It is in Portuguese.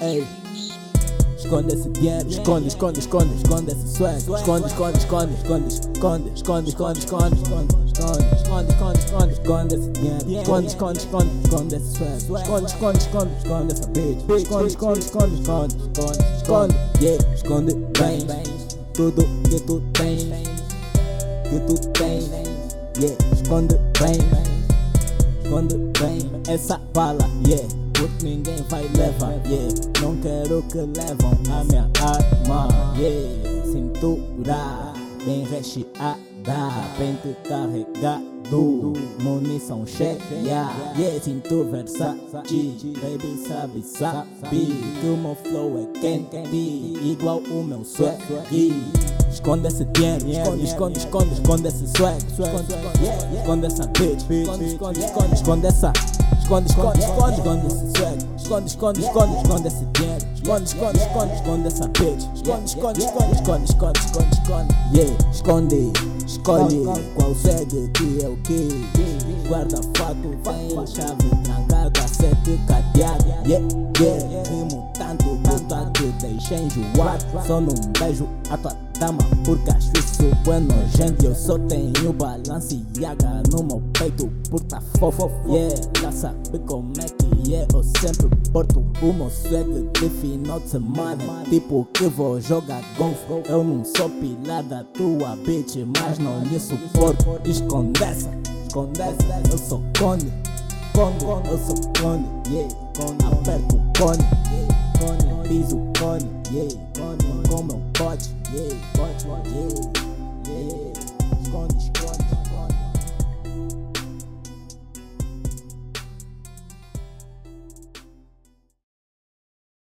Ei. Esconde esse dinheiro, esconde, esconde, esconde, esconde esse swag. Esconde, esconde, esconde, esconde, esconde, esconde, esconde, esconde, esconde, esconde, esconde, esconde, esconde, esse dinheiro. Esconde, esconde, esconde, esconde esse swag. Esconde, esconde, esconde, esconde essa bitch. Esconde, esconde, esconde, esconde, esconde, esconde, yeah, esconde bem. Tudo que tu tens, que tu tens, yeah, esconde bem, esconde bem essa bala, yeah. Ninguém vai levar, yeah. Não quero que levam a minha arma, yeah. Cintura bem recheada, pente carregado, munição cheia, yeah. Sinto Versace, baby sabe, sabe que o meu flow é quente, igual o meu swag. Esconde esse dinheiro, esconde, esconde, esconde, esconde esse swag, esconde, essa bitch, esconde, esconde, esconde essa. Esconde, esconde, esconde, esconde esse swag. Esconde, esconde, esconde, esconde esse dinheiro. Esconde, esconde, esconde, esconde essa bitch. Esconde, esconde, esconde, esconde, esconde, esconde, esconde. Yeah, esconde, escolhe qual segue que é o que. Guarda fato, tem a chave trancada, sete cadeado. Yeah, yeah, rimo tanto que tá te deixa enjoado. Só não beijo a tua dama, porque acho isso é nojento. Eu só tenho balanceaga no meu peito, por tá fofo. Yeah, já sabe como é que é. Eu sempre porto o meu swag de final de semana. Tipo que vou jogar golfe. Eu não sou pilar da tua bitch, mas não me suporto. Esconde essa, esconde essa. Eu sou cone, cone, eu sou cone. Yeah, aperto o cone. Cone, piso cone. Yeah, cone, como pote. Yeah, yeah, yeah.